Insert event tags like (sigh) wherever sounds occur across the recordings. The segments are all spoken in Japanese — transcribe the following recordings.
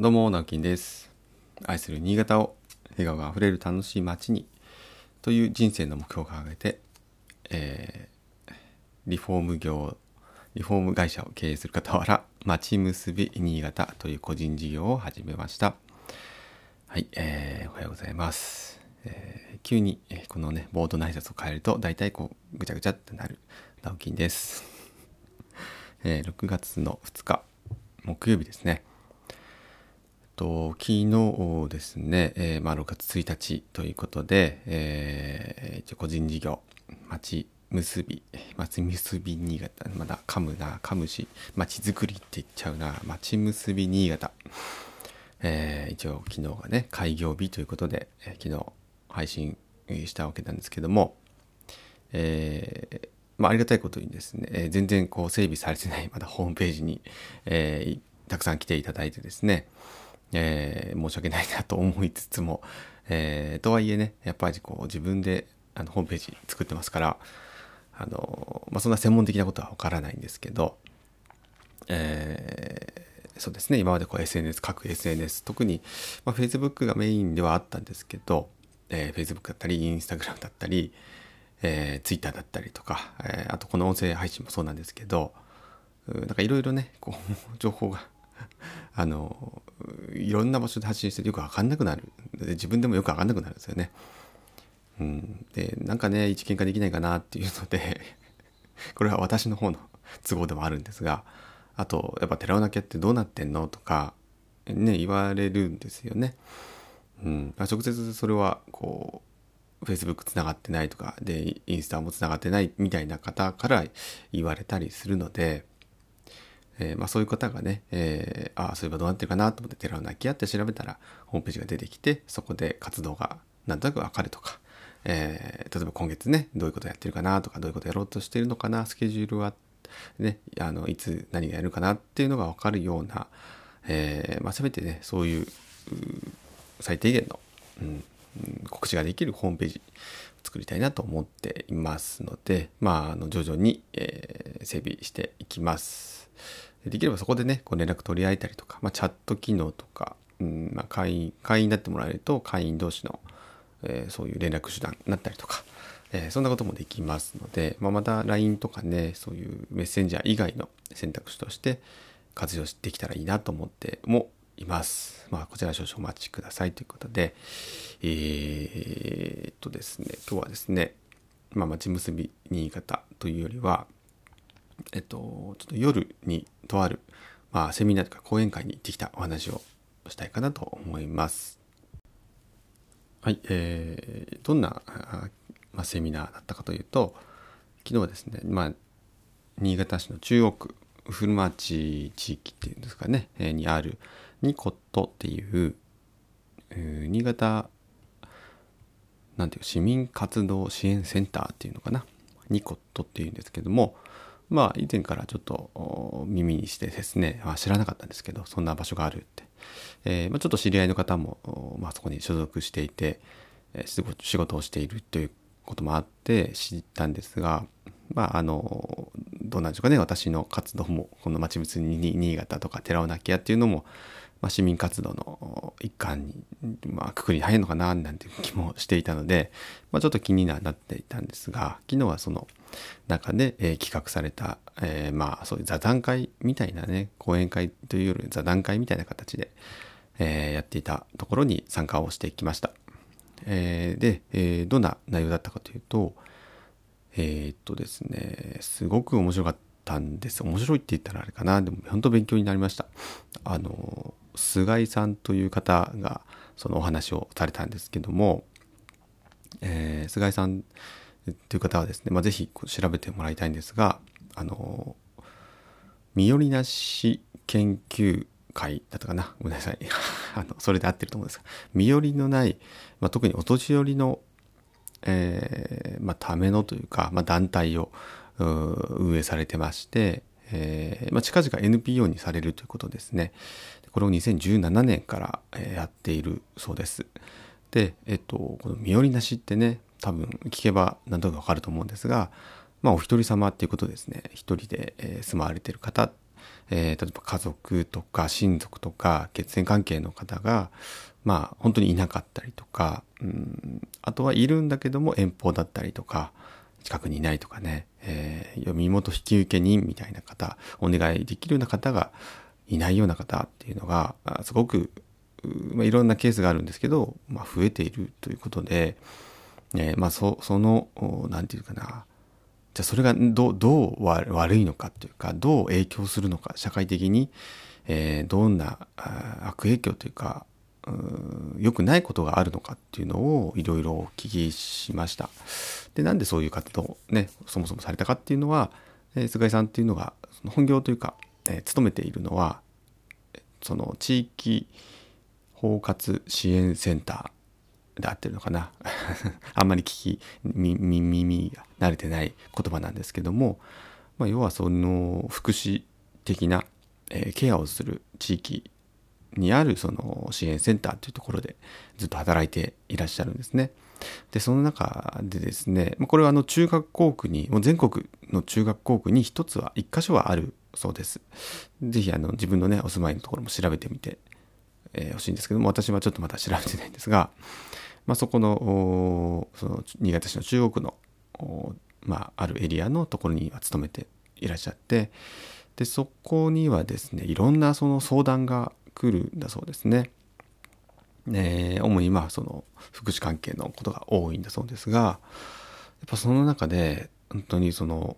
どうも、直樹です。愛する新潟を笑顔があふれる楽しい街にという人生の目標を掲げて、えー、リフォーム業、リフォーム会社を経営する傍ら、町結び新潟という個人事業を始めました。はい、えー、おはようございます。えー、急に、えこのね、ボードの挨拶を変えると、大体こう、ぐちゃぐちゃってなる直樹です。えー、6月の2日、木曜日ですね。と昨日ですね、えー、まあ、6月1日ということで、えー、個人事業町結び町結び新潟まだ噛むな噛むし町づくりって言っちゃうな町結び新潟、えー、一応昨日がね開業日ということで、えー、昨日配信したわけなんですけども、えーまあ、ありがたいことにですね、えー、全然こう整備されてないまだホームページに、えー、たくさん来ていただいてですね、えー、申し訳ないなと思いつつも、えー、とはいえねやっぱりこう自分であのホームページ作ってますからあの、まあ、そんな専門的なことはわからないんですけど、えー、そうですね今までこう SNS 各 SNS 特に、まあ、Facebook がメインではあったんですけど、えー、Facebook だったり Instagram だったり、えー、Twitter だったりとか、えー、あとこの音声配信もそうなんですけどなんかいろいろねこう情報が (laughs) あのいろんな場所で発信してよく分かんなくなる自分でもよく分かんなくなるんですよね。うん、でなんかね一見化できないかなっていうので (laughs) これは私の方の都合でもあるんですがあとやっぱ寺尾泣きゃってどうなってんのとかね言われるんですよね。うん、直接それはこう Facebook つながってないとかでインスタもつながってないみたいな方から言われたりするのでえー、まあ、そういう方がね、えー、ああそういえばどうなってるかなと思って寺尾泣きやって調べたらホームページが出てきてそこで活動がなんとなくわかるとか、えー、例えば今月ねどういうことやってるかなとかどういうことやろうとしてるのかなスケジュールはねあのいつ何がやるかなっていうのがわかるような、えまあ、せめてねそういう最低限の、うん、告知ができるホームページ作りたいなと思っていますので、まあ、あの徐々に、えー、整備していきます。できればそこでね、こう連絡取り合えたりとか、まあ、チャット機能とか、うんまあ、会員、会員になってもらえると会員同士の、えー、そういう連絡手段になったりとか、えー、そんなこともできますので、まあ、また LINE とかね、そういうメッセンジャー以外の選択肢として活用できたらいいなと思ってもいます。まあ、こちら少々お待ちくださいということで、えー、っとですね、今日はですね、まあ、町結び新潟というよりは、えっと、ちょっと夜にとある、まあ、セミナーとか講演会に行ってきたお話をしたいかなと思います。はい、えー、どんな、まあ、セミナーだったかというと、昨日はですね、まあ、新潟市の中央区、古町地域っていうんですかね、えー、にあるニコットっていう、えー、新潟なんていう市民活動支援センターっていうのかなニコットっていうんですけども、まあ以前からちょっと耳にしてですね、あ、知らなかったんですけどそんな場所があるって、えーまあ、ちょっと知り合いの方も、まあ、そこに所属していて、えー、仕事をしているということもあって知ったんですがまああのどうなんでしょうかね私の活動もこの町別に新潟とか寺尾泣き屋っていうのも、まあ、市民活動の一環に、まあ、くくりに入るのかななんていう気もしていたので、まあ、ちょっと気になっていたんですが昨日はその中で、えー、企画された、えー、まあそういう座談会みたいなね講演会というより座談会みたいな形で、えー、やっていたところに参加をしてきました。え、で、えー、どんな内容だったかというとえ、っとですねすごく面白かったんです面白いって言ったらあれかなでも本当勉強になりました。あの菅井さんという方がそのお話をされたんですけども、え、菅井さんという方はですね、まあ、ぜひ調べてもらいたいんですがあの身寄りなし研究会だったかな？ごめんなさい。(laughs) あのそれで合ってると思うんですが身寄りのない、まあ、特にお年寄りの、えーまあ、ためのというか、まあ、団体を運営されてまして、えーまあ、近々 NPO にされるということですね。これを2017年から、やっているそうです。でえっとこの身寄りなしってね多分聞けば何となくわかると思うんですが、まあ、お一人様っていうことですね。一人で、え住まわれてる方。えー、例えば家族とか親族とか血縁関係の方がまあ本当にいなかったりとか、うん、あとはいるんだけども遠方だったりとか近くにいないとかね、えー、身元引受人みたいな方お願いできるような方がいないような方っていうのがすごく、まあ、いろんなケースがあるんですけど、まあ、増えているということで、えー、まあその何て言うかなじゃあそれがどどう悪いのかというかどう影響するのか社会的に、えー、どんな悪影響というか良くないことがあるのかっていうのをいろいろお聞きしました。でなんでそういう活動をねそもそもされたかっていうのは、えー、菅井さんっていうのがその本業というか、えー、勤めているのはその地域包括支援センターで合ってるのかな？(laughs) あんまり聞き耳が慣れてない言葉なんですけども、まあ、要はその福祉的な、えー、ケアをする地域にあるその支援センターというところでずっと働いていらっしゃるんですね。でその中でですねこれはあの中学校区にもう全国の中学校区に一つは一箇所はあるそうです。ぜひあの自分のねお住まいのところも調べてみてほ、えー、しいんですけども私はちょっとまだ調べてないんですが、まあ、そこのその新潟市の中国のまあ、あるエリアのところには勤めていらっしゃってでそこにはですねいろんなその相談が来るんだそうですね。えー、主にまあその福祉関係のことが多いんだそうですがやっぱその中で本当にその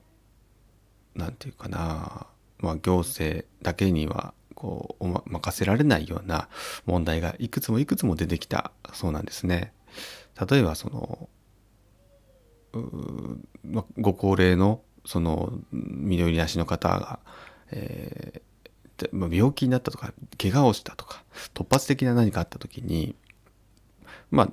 何て言うかな、まあ、行政だけにはこう、任せられないような問題がいくつもいくつも出てきたそうなんですね。例えばそのま、ご高齢のその緑なしの方が、えま、病気になったとか怪我をしたとか突発的な何かあった時にまあ、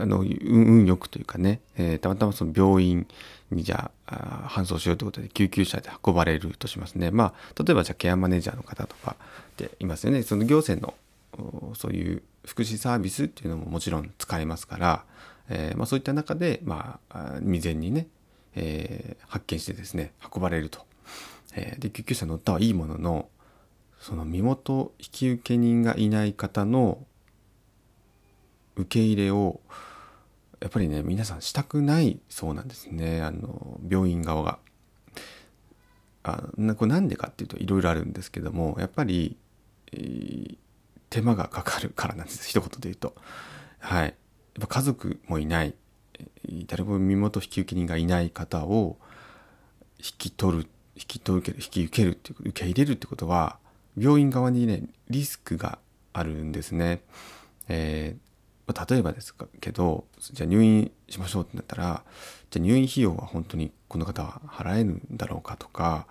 あの運よくというかね、えー、たまたまその病院にじゃあ搬送しようということで救急車で運ばれるとしますね。まあ、例えばじゃあケアマネージャーの方とかでいますよね。その行政のそういう福祉サービスっていうのももちろん使えますから、えーまあ、そういった中で、まあ、未然にね、えー、発見してですね運ばれると。えー、で救急車乗ったはいいもののその身元引受人がいない方の受け入れをやっぱりね皆さんしたくないそうなんですねあの病院側が。あこれなんでかっていうといろいろあるんですけどもやっぱり、えー、手間がかかるからなんです一言で言うと。はい、やっぱ家族もいない誰も身元引受人がいない方を引き取る引き取る引き受けるっていう受け入れるってことは病院側にねリスクがあるんですね。えー、例えばですけどじゃあ入院しましょうってなったらじゃあ入院費用は本当にこの方は払えるんだろうかとか、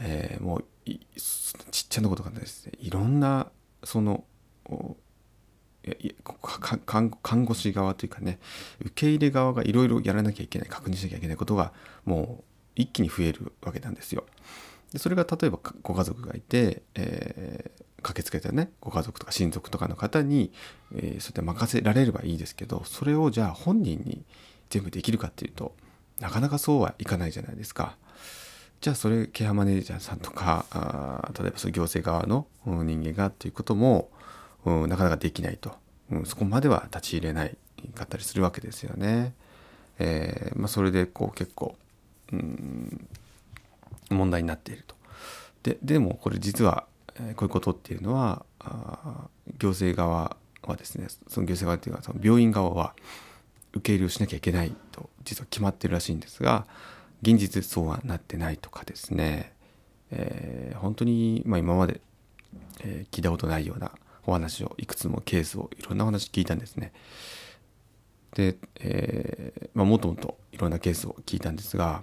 えー、もうちっちゃなことがですねいろんなその看護師側というかね受け入れ側がいろいろやらなきゃいけない確認しなきゃいけないことがもう一気に増えるわけなんですよ。でそれが例えばご家族がいて、えー、駆けつけたねご家族とか親族とかの方に、えー、そうやって任せられればいいですけどそれをじゃあ本人に全部できるかっていうとなかなかそうはいかないじゃないですか。じゃあそれケアマネージャーさんとかあ例えばそう行政側の人間がっていうことも、うん、なかなかできないと、うん、そこまでは立ち入れないかったりするわけですよね。えーまあ、それでこう結構、うん、問題になっていると。ででもこれ実は、こういうことっていうのはあ行政側はですねその行政側っていうのはその病院側は受け入れをしなきゃいけないと実は決まってるらしいんですが現実そうはなってないとかですね、えー、本当に、まあ、今まで、えー、聞いたことないようなお話をいくつもケースをいろんなお話聞いたんですね。で、えーまあ、もっともっといろんなケースを聞いたんですが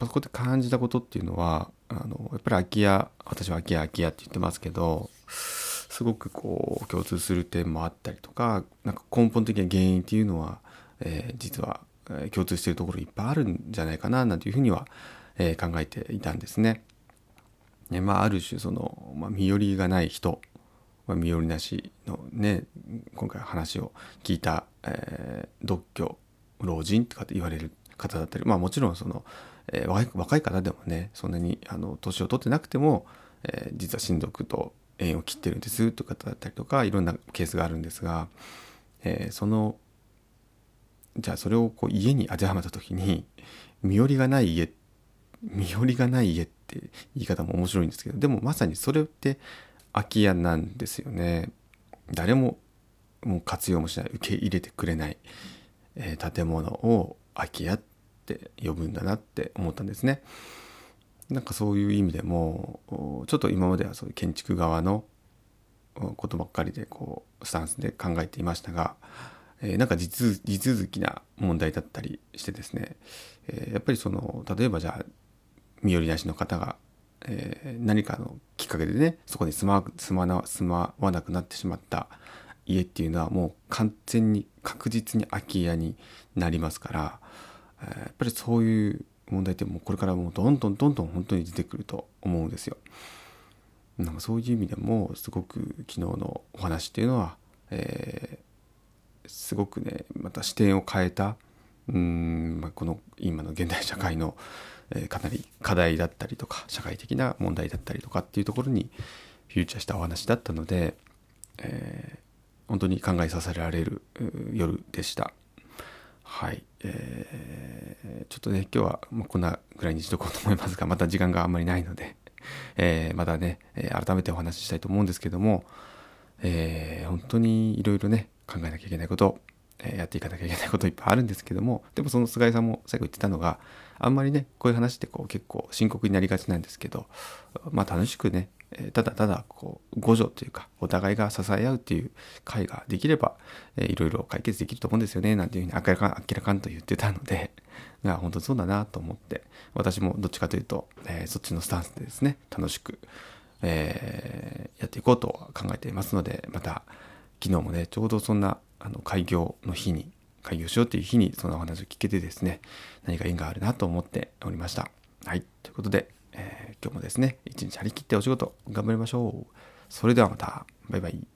そこで感じたことっていうのはあのやっぱり空き家私は空き家空き家って言ってますけどすごくこう共通する点もあったりとかなんか根本的な原因っていうのは、えー、実は共通しているところいっぱいあるんじゃないかななんていうふうには、え、考えていたんですね。ねまあ、ある種その、まあ、身寄りがない人、まあ、身寄りなしのね今回話を聞いた、えー、独居老人とかって言われる方だったりまあもちろんその、えー、若い方でもねそんなにあの年を取ってなくても、えー、実は親族と縁を切ってるんですという方だったりとかいろんなケースがあるんですが、えー、そのじゃあそれをこう家に当てはめた時に身寄りがない家身寄りがない家って言い方も面白いんですけどでもまさにそれって空き家なんですよね誰ももう活用もしない受け入れてくれない、えー、建物を空き家って呼ぶんだなって思ったんですね。なんかそういう意味でもちょっと今まではそういう建築側のことばっかりでこうスタンスで考えていましたが、えー、なんか地続きな問題だったりしてですね、えー、やっぱりその例えばじゃあ身寄りなしの方が、えー、何かのきっかけでねそこに住ま住まな住まわなくなってしまった家っていうのはもう完全に確実に空き家になりますから、えー、やっぱりそういう問題ってもうこれからもうどんどんどんどん本当に出てくると思うんですよ。なんかそういう意味でもすごく昨日のお話っていうのは、えー、すごくねまた視点を変えたうん、まあ、この今の現代社会の、えー、かなり課題だったりとか社会的な問題だったりとかっていうところにフューチャーしたお話だったので、えー、本当に考えさせられる夜でした。はい、えー、ちょっとね今日はもうこんなぐらいにしとこうと思いますがまた時間があんまりないので、(laughs) えー、またね、改めてお話ししたいと思うんですけども、えー、本当にいろいろね考えなきゃいけないことえやっていかなきゃいけないこといっぱいあるんですけどもでもその菅井さんも最後言ってたのがあんまりねこういう話ってこう結構深刻になりがちなんですけどまあ楽しくねただただこう互助というかお互いが支え合うっていう会ができれば、いろいろ解決できると思うんですよねなんていうふうに明らか明らかんと言ってたのでいや本当そうだなと思って私もどっちかというと、えー、そっちのスタンスでですね楽しく、えー、やっていこうと考えていますのでまた昨日もねちょうどそんなあの開業の日に開業しようっていう日にそのお話を聞けてですね何か縁があるなと思っておりました。はいということでえー、今日もですね、一日張り切ってお仕事頑張りましょう。それではまた。バイバイ。